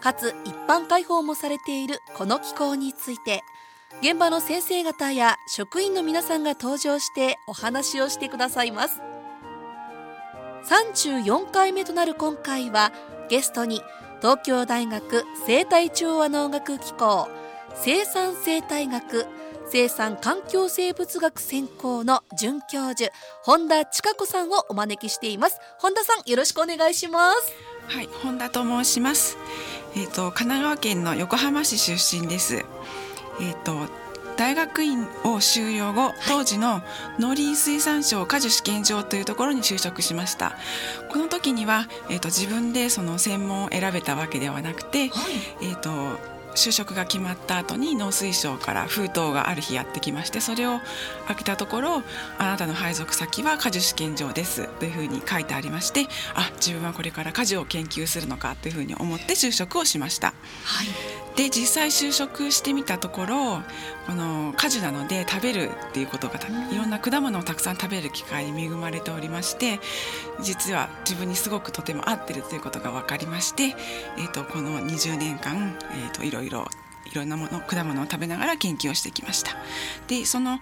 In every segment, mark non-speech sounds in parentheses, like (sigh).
かつ一般開放もされているこの機構について現場の先生方や職員の皆さんが登場してお話をしてくださいます。34回目となる今回はゲストに東京大学生態調和農学機構生産生態学生産環境生物学専攻の准教授本田千佳子さんをお招きしています。本田さんよろしくお願いします。はい本田と申します。えっ、ー、と神奈川県の横浜市出身です。えっ、ー、と大学院を修了後当時の農林水産省果樹試験場というところに就職しました。この時には、えーと、自分でその専門を選べたわけではなくて、はい、えーと就職が決まった後に農水省から封筒がある日やってきましてそれを開けたところ「あなたの配属先は果樹試験場です」というふうに書いてありましてあ自分はこれから果樹を研究するのかというふうに思って就職をしました。はい、で実際就職してみたところこの果樹なので食べるっていうことがいろんな果物をたくさん食べる機会に恵まれておりまして実は自分にすごくとても合ってるということが分かりまして、えーと、この20年間、えーと、いろいろいろんなもの果物を食べながら研究をしてきました。でその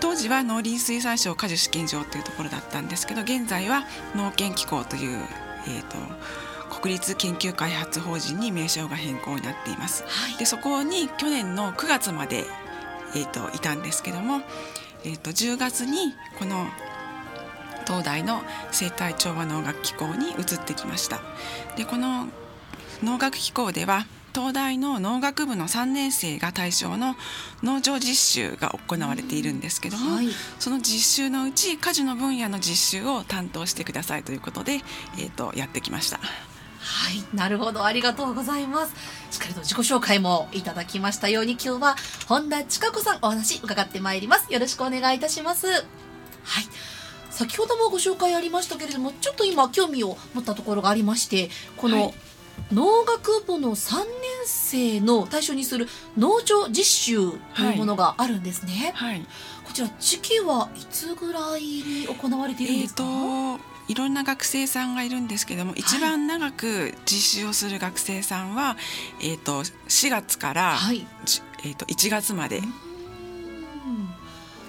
当時は農林水産省果樹試験場というところだったんですけど現在は農研機構という、えーと国立研究開発法人に名称が変更になっています。はい、でそこに去年の9月までえーと、いたんですけども、えーと、10月にこの東大の生態調和農学機構に移ってきましたでこの農学機構では東大の農学部の3年生が対象の農場実習が行われているんですけども、はい、その実習のうち果樹の分野の実習を担当してくださいということで、えーとやってきました。はいなるほど。ありがとうございます。しっかりと自己紹介もいただきましたように今日は本田千佳子さんお話伺ってまいります。よろしくお願いいたします。はい。先ほどもご紹介ありましたけれどもちょっと今興味を持ったところがありましてこの、農学部の3年生の対象にする農場実習というものがあるんですね。はい、はい、こちら時期はいつぐらいに行われているんですか？えーいろんな学生さんがいるんですけども、一番長く実習をする学生さんは、えーと、4月から、はい、えーと、1月まで。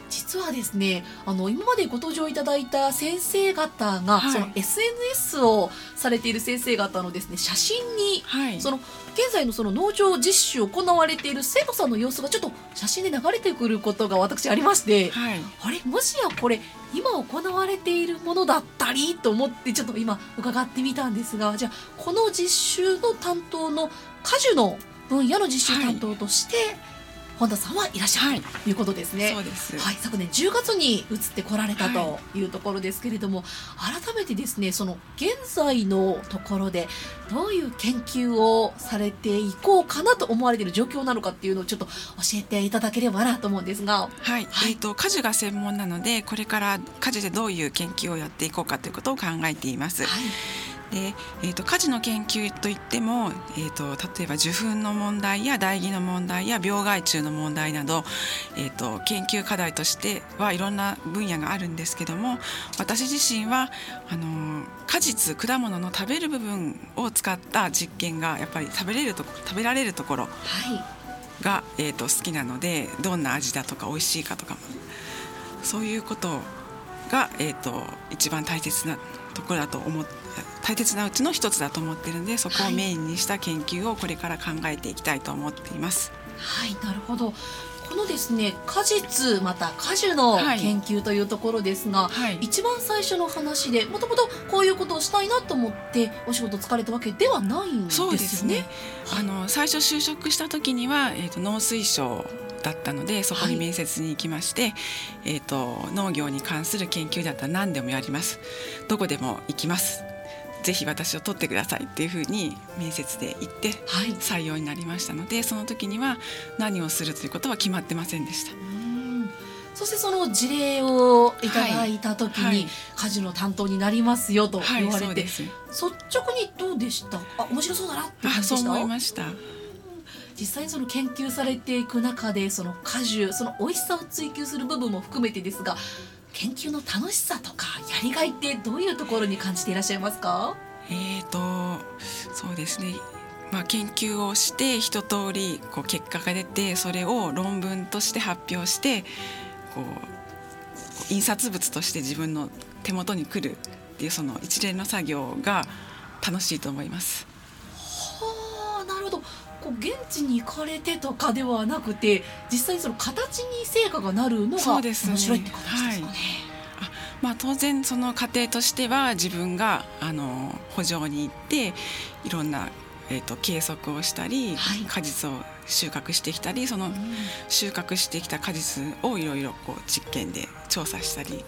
実はですねあの今までご登場いただいた先生方が、はい、その SNS をされている先生方のですね写真に、はい、その現在のその農場実習を行われている生徒さんの様子がちょっと写真で流れてくることが私ありまして、はい、あれ？もしやこれ今行われているものだったりと思ってちょっと今伺ってみたんですがじゃあこの実習の担当の果樹の分野の実習担当として、はい本田さんはいらっしゃる、ということですね。そうです。はい、昨年10月に移ってこられたというところですけれども、はい、改めてですね、その現在のところでどういう研究をされていこうかなと思われている状況なのかっていうのをちょっと教えていただければなと思うんですが。はい。はい、えっ、ー、と果樹が専門なので、これから果樹でどういう研究をやっていこうかということを考えています。はいで、えーと、果樹の研究といっても、えーと、例えば受粉の問題や唾液の問題や病害虫の問題など、えーと、研究課題としてはいろんな分野があるんですけども私自身はあの果実果物の食べる部分を使った実験がやっぱり食べれると食べられるところが、はい、えー、と好きなのでどんな味だとか美味しいかとかそういうことが、えー、と一番大切なところだと思って大切なうちの一つだと思ってるんでそこをメインにした研究をこれから考えていきたいと思っています。はい、なるほど。このですね果実また果樹の研究というところですが、はい、一番最初の話でもともとこういうことをしたいなと思ってお仕事疲れたわけではないんですね。そうですね、あの最初就職した時には、えーと、農水省だったのでそこに面接に行きまして、はい、えーと農業に関する研究だったら何でもやります。どこでも行きますぜひ私を取ってくださいっていうふうに面接で言って採用になりましたので、はい、その時には何をするということは決まってませんでした。そしてその事例をいただいた時に、はい、家事の担当になりますよと言われて、はい、率直にどうでした？あ面白そうだなって感じでした？思いました。実際にその研究されていく中でその果樹その美味しさを追求する部分も含めてですが研究の楽しさとかやりがいってどういうところに感じていらっしゃいますか？えーとそうですねまあ、研究をして一通りこう結果が出てそれを論文として発表してこう印刷物として自分の手元に来るっていうその一連の作業が楽しいと思います。こう現地に行かれてとかではなくて実際にその形に成果がなるのが面白いって形ですかね。まあ、当然その過程としては自分があの補助に行っていろんな、えーと、計測をしたり、はい、果実を収穫してきたりその収穫してきた果実をいろいろこう実験で調査したり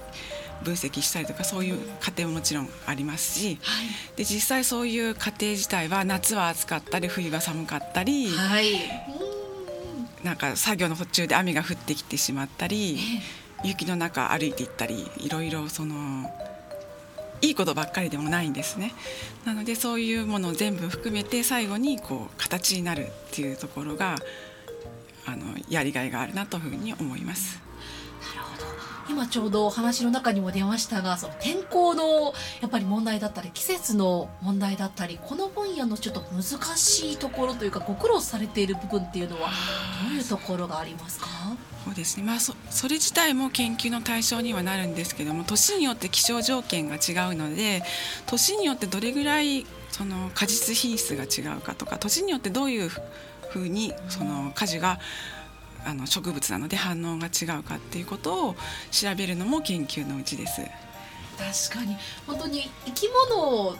分析したりとかそういう過程ももちろんありますし、はい、で実際そういう過程自体は夏は暑かったり冬が寒かったり、はい、なんか作業の途中で雨が降ってきてしまったり、雪の中歩いていったりいろいろそのいいことばっかりでもないんですね。なのでそういうものを全部含めて最後にこう形になるっていうところがあのやりがいがあるなというふうに思います。今ちょうどお話の中にも出ましたがその天候のやっぱり問題だったり季節の問題だったりこの分野のちょっと難しいところというかご苦労されている部分っていうのはどういうところがありますか？そうですね、まあそ、それ自体も研究の対象にはなるんですけども年によって気象条件が違うので年によってどれぐらいその果実品質が違うかとか年によってどういうふうにその果樹があの植物なので反応が違うかっていうことを調べるのも研究のうちです。確かに。本当に生き物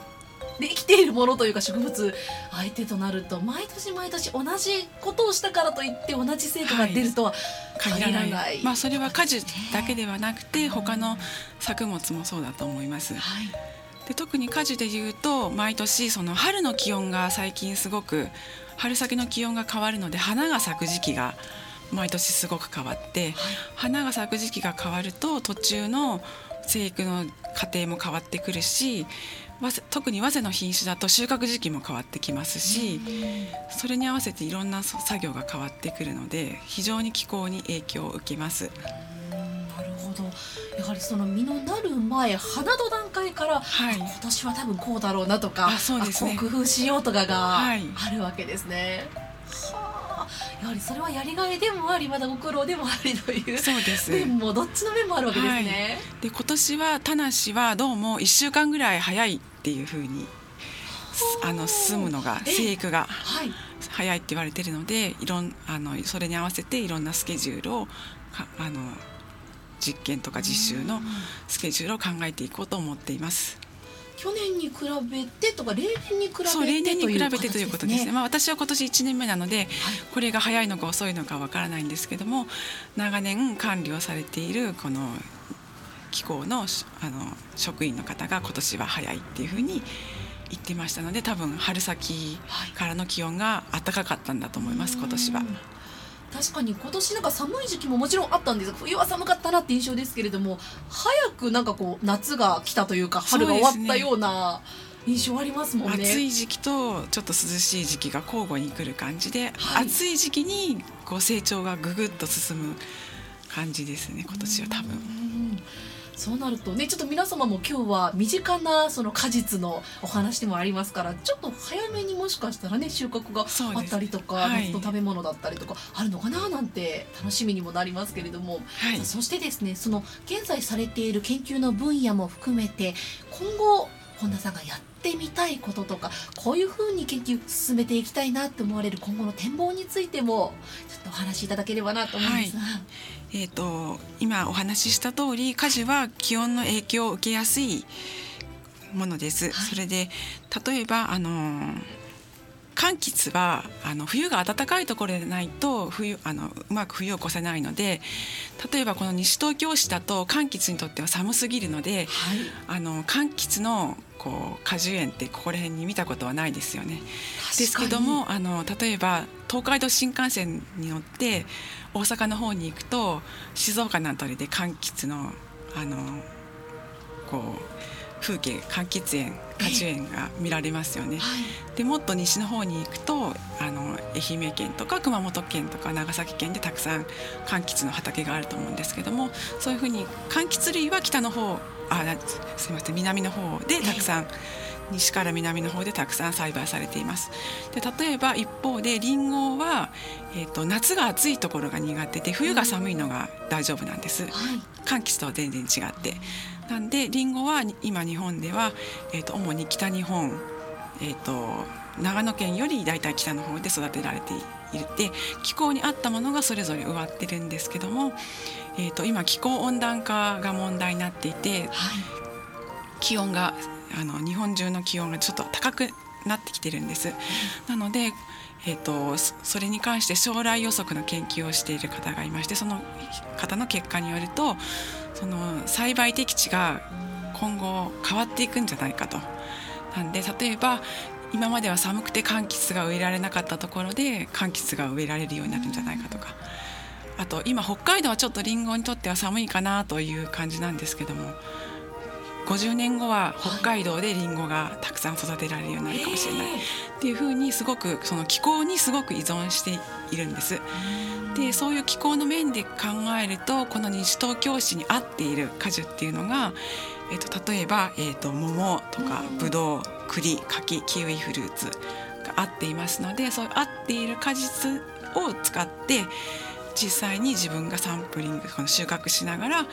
で生きているものというか植物相手となると毎年毎年同じことをしたからといって同じ成果が出るとは限らない、はい、まあ、それは果樹だけではなくて他の作物もそうだと思います。はい、で特に果樹でいうと毎年その春の気温が最近すごく春先の気温が変わるので花が咲く時期が毎年すごく変わって、はい、花が咲く時期が変わると途中の生育の過程も変わってくるし特に早生の品種だと収穫時期も変わってきますしそれに合わせていろんな作業が変わってくるので非常に気候に影響を受けます。なるほど。やはりその実のなる前花の段階から、はい、今年は多分こうだろうなとかあそうです、ね、工夫しようとかがあるわけですね。はいやはりそれはやりがいでもありまだご苦労でもありというそうです。面もどっちの面もあるわけですね。はい、で今年は田無はどうも1週間ぐらい早いっていうふうにあの進むのが生育が早いって言われてるのでいろんあのそれに合わせていろんなスケジュールをあの実験とか実習のスケジュールを考えていこうと思っています。去年に比べてとか例年に比べてそう例年に比べてということですね。まあ私は今年1年目なので、はい、これが早いのか遅いのかわからないんですけども長年管理をされているこの機構のあの職員の方が今年は早いっていうふうに言ってましたので多分春先からの気温が暖かかったんだと思います今年は。確かに今年なんか寒い時期ももちろんあったんです。が冬は寒かったなって印象ですけれども早くなんかこう夏が来たというか春が終わったような印象ありますもんね、暑い時期とちょっと涼しい時期が交互に来る感じで、はい、暑い時期にこう成長がぐぐっと進む感じですね今年は多分。そうなるとねちょっと皆様も今日は身近なその果実のお話でもありますからちょっと早めにもしかしたらね収穫があったりとか、はい、夏の食べ物だったりとかあるのかななんて楽しみにもなりますけれども、はい、そしてですねその現在されている研究の分野も含めて今後本田さんがやってみたいこととかこういうふうに研究進めていきたいなって思われる今後の展望についてもちょっとお話しいただければなと思うんですが。はいえーと、今お話しした通り果樹は気温の影響を受けやすいものです。はい、それで例えばあの柑橘はあの冬が暖かいところでないと冬あのうまく冬を越せないので例えばこの西東京市だと柑橘にとっては寒すぎるので、はい、あの柑橘のこう果樹園ってここら辺に見たことはないですよね。ですけどもあの例えば東海道新幹線に乗って大阪の方に行くと静岡の辺りで柑橘のあのこう風景柑橘園果樹園が見られますよね。はい、でもっと西の方に行くとあの愛媛県とか熊本県とか長崎県でたくさん柑橘の畑があると思うんですけどもそういうふうに柑橘類は北の方あすみません南の方でたくさん、西から南の方でたくさん栽培されています。で例えば一方でりんごは、えーと、夏が暑いところが苦手で冬が寒いのが大丈夫なんです、はい、柑橘とは全然違ってなんでりんごは今日本では、えーと、主に北日本、えーと、長野県より大体北の方で育てられていて気候に合ったものがそれぞれ植わってるんですけども、えー、と今気候温暖化が問題になっていて、はい、気温があの日本中の気温がちょっと高くなってきてるんです。なのでえーと、それに関して将来予測の研究をしている方がいましてその方の結果によるとその栽培適地が今後変わっていくんじゃないかと。なんで例えば今までは寒くて柑橘が植えられなかったところで柑橘が植えられるようになるんじゃないかとかあと今北海道はちょっとりんごにとっては寒いかなという感じなんですけども50年後は北海道でりんごがたくさん育てられるようになるかもしれない、っていうふうにすごくその気候にすごく依存しているんです。でそういう気候の面で考えるとこの西東京市に合っている果樹っていうのが、えーと、例えば、えーと、桃とかぶどう栗柿キウイフルーツが合っていますのでそういう合っている果実を使って実際に自分がサンプリングこの収穫しながら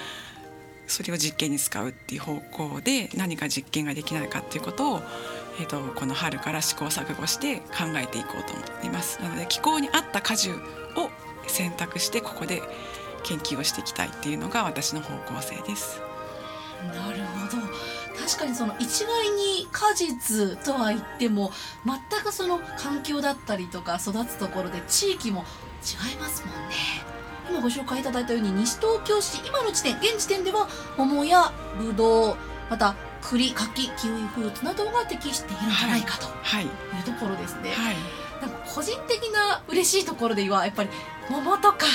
それを実験に使うっていう方向で何か実験ができないかっていうことを、えーと、この春から試行錯誤して考えていこうと思っています。なので気候に合った果樹を選択してここで研究をしていきたいっていうのが私の方向性です。なるほど。確かにその一概に果実とは言っても全くその環境だったりとか育つところで地域も違いますもんね。今ご紹介いただいたように西東京市今の時点現時点では桃やぶどうまた栗柿キウイフルーツなどが適しているんじゃないかとい。うところですね。はい、なんか個人的な嬉しいところではやっぱり桃とか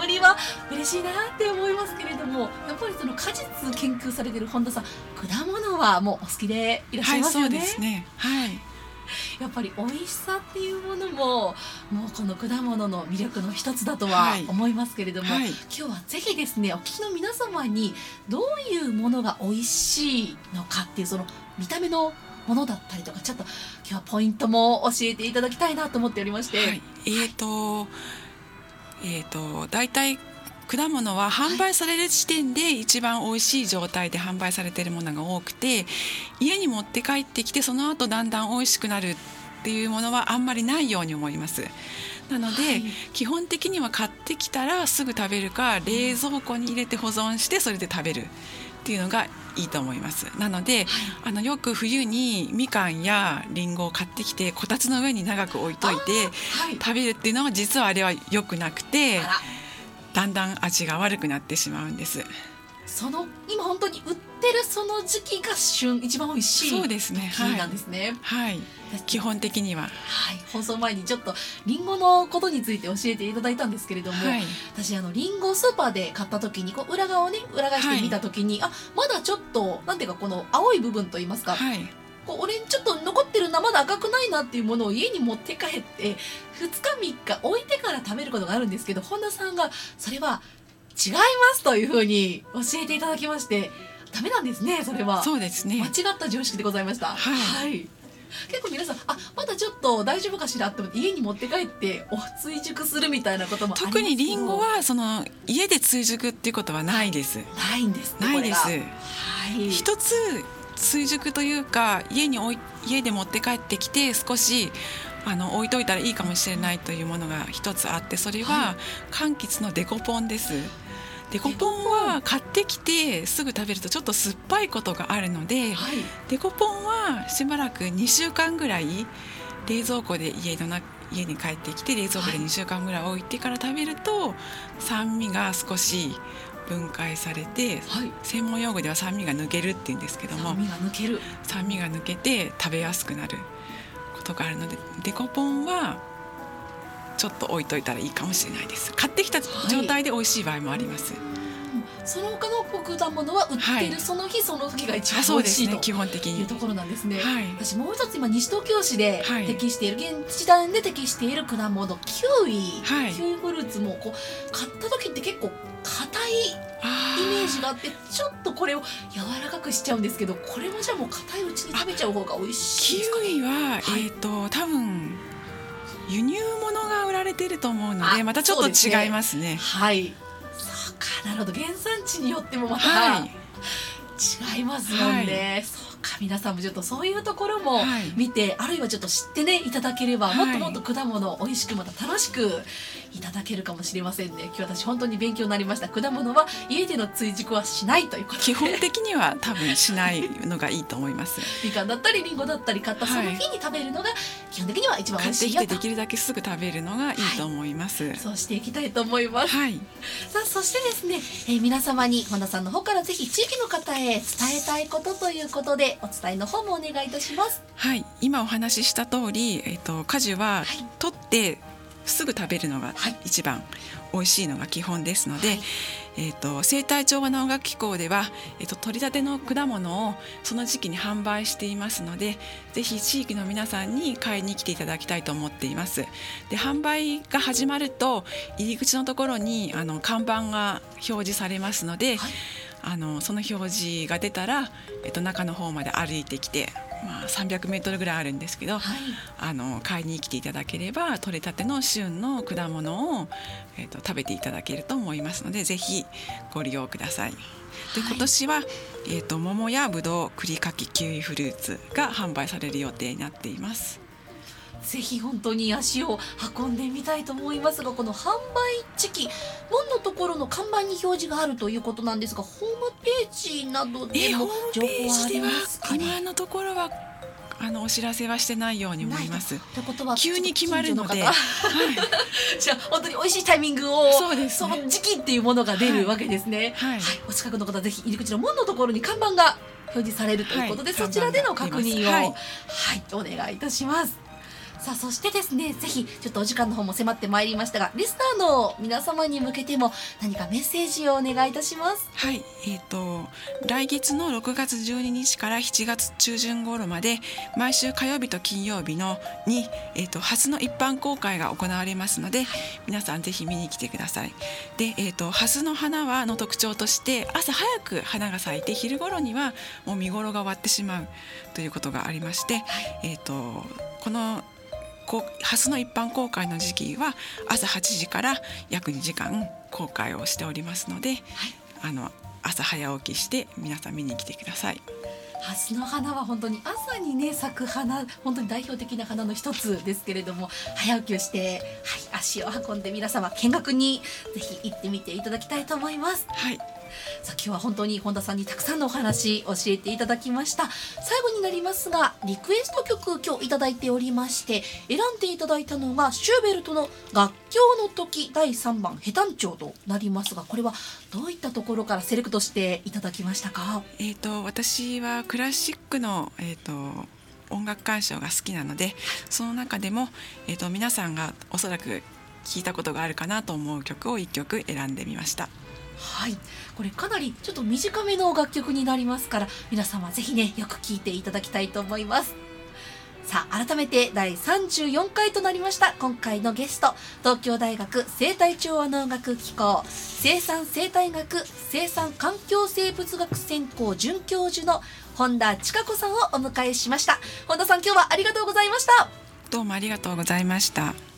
栗は嬉しいなって思いますけれどもやっぱりその果実研究されてる本田さん果物はもうお好きでいらっしゃいますよね。はい、そうですね。はい (laughs) やっぱり美味しさっていうものももうこの果物の魅力の一つだとは思いますけれども、はいはい、今日はぜひですねお聞きの皆様にどういうものが美味しいのかっていうその見た目のものだったりとかちょっと今日はポイントも教えていただきたいなと思っておりまして。はい、えーとえーと、大体果物は販売される時点で一番美味しい状態で販売されているものが多くて家に持って帰ってきてその後だんだん美味しくなるっていうものはあんまりないように思います。なので、はい、基本的には買ってきたらすぐ食べるか冷蔵庫に入れて保存してそれで食べるっていうのがいいと思いますなので、はい、あのよく冬にみかんやりんごを買ってきてこたつの上に長く置いといて、食べるっていうのは実はあれは良くなくて。だんだん味が悪くなってしまうんです。その今本当に売ってるその時期が旬一番美味しいそうですね。なんですね。はい、はい、基本的には。はい。放送前にちょっとりんごのことについて教えていただいたんですけれども、はい、私あのりんごスーパーで買った時にこう裏側をね裏返してみた時に、はい、あまだちょっとなんていうかこの青い部分といいますか、はい、こう俺ちょっと残ってるなまだ赤くないなっていうものを家に持って帰って2日3日置いてから食べることがあるんですけど本田さんがそれは違いますというふうに教えていただきましてダメなんですねそれは。そうですね。間違った常識でございました。はい、はい。結構皆さんあまだちょっと大丈夫かしらって家に持って帰ってお追熟するみたいなことも特にりんごはその家で追熟っていうことはないです。ないんです、ね、ないです。はい。一つ追熟というか家に家で持って帰ってきて少しあの置いといたらいいかもしれないというものが一つあってそれは柑橘のデコポンです。デコポン。は買ってきてすぐ食べるとちょっと酸っぱいことがあるので、はい、デコポンはしばらく2週間ぐらい冷蔵庫で家のな家に帰ってきて冷蔵庫で2週間ぐらい置いてから食べると、はい、酸味が少し分解されて、はい、専門用語では酸味が抜けるっていうんですけども酸味が抜ける。酸味が抜けて食べやすくなることがあるのでデコポンはちょっと置いといたらいいかもしれないです。買ってきた状態で美味しい場合もあります、はい、その他の果物は売ってる、はい、その日その時が一番美味しい、ね、基本的に。いうところなんですね、はい、私もう一つ今西東京市で適している、現時点で適している果物キウイ、キウイフルーツもこう買った時って結構硬いイメージがあってちょっとこれを柔らかくしちゃうんですけどこれもじゃあもう硬いうちに食べちゃう方が美味しいですか、ね、キウイは、えっ、ー、と多分輸入物が売られてると思うのでまたちょっと違いますね。すね。はいか。なるほど。原産地によってもまた、はい、違いますもんね。はい、皆さんもちょっとそういうところも見て、はい、あるいはちょっと知ってねいただければ、もっともっと果物美味しくまた楽しくいただけるかもしれませんね。今日私本当に勉強になりました。果物は家での追熟はしないということ基本的には多分しないのがいいと思います。(laughs) みかんだったりりんごだったり買ったその日に食べるのが基本的には一番美味しいよと、できるだけすぐ食べるのがいいと思います、はい、そうしていきたいと思います、はい、さあそしてですね、えー、皆様に本田さんの方からぜひ地域の方へ伝えたいことということでお伝えの方もお願いいたします。はい今お話しした通りえっ、ー、と果樹は取ってすぐ食べるのが一番美味しいのが基本ですので、はい、えーと、生態調和能楽機構では、えーと、取り立ての果物をその時期に販売していますのでぜひ地域の皆さんに買いに来ていただきたいと思っています。で販売が始まると入り口のところにあの看板が表示されますので、はい、あのその表示が出たら、えーと中の方まで歩いてきてまあ、300メートルぐらいあるんですけど、はい、あの買いに来ていただければ取れたての旬の果物を、えーと、食べていただけると思いますのでぜひご利用ください。で今年は、えーと、桃やぶどう栗かきキウイフルーツが販売される予定になっています。ぜひ本当に足を運んでみたいと思いますがこの販売時期門のところの看板に表示があるということなんですがホームページなどでも情報はありますか、ね、今のところはあのお知らせはしてないように思います。とい。うことは急に決まるので、はい、(laughs) じゃあ本当に美味しいタイミングをそうです、ね、その時期っていうものが出るわけですね。はい、はい、お近くの方ぜひ入り口の門のところに看板が表示されるということで、はい、そちらでの確認を、はい、はい、お願いいたします。さあそしてですねぜひちょっとお時間の方も迫ってまいりましたがリスナーの皆様に向けても何かメッセージをお願いいたします。はいえっ、ー、と来月の6月12日から7月中旬頃まで毎週火曜日と金曜日のに、えーと、初の一般公開が行われますので皆さんぜひ見に来てください。で、えーと、初の花はの特徴として朝早く花が咲いて昼頃にはもう見頃が終わってしまうということがありまして、はい、えーとこの初の一般公開の時期は朝8時から約2時間公開をしておりますので、はい、あの朝早起きして皆さん見に来てください。蓮の花は本当に朝にね咲く花本当に代表的な花の一つですけれども早起きをして、はい、足を運んで皆様見学にぜひ行ってみていただきたいと思います。はいさあ今日は本当に本田さんにたくさんのお話教えていただきました最後になりますがリクエスト曲今日いただいておりまして選んでいただいたのがシューベルトの楽境の時第3番ヘタンチョウとなりますがこれはどういったところからセレクトしていただきましたか？えっ、と私はクラシックのえ、ー、と音楽鑑賞が好きなのでその中でも、えーと皆さんがおそらく聞いたことがあるかなと思う曲を1曲選んでみました。はい。これかなりちょっと短めの楽曲になりますから皆様ぜひねよく聴いていただきたいと思います。さあ改めて第34回となりました今回のゲスト。東京大学生態調和能楽機構生産生態学生産環境生物学専攻准教授の本田千佳子さんをお迎えしました。本田さん今日はありがとうございました。どうもありがとうございました。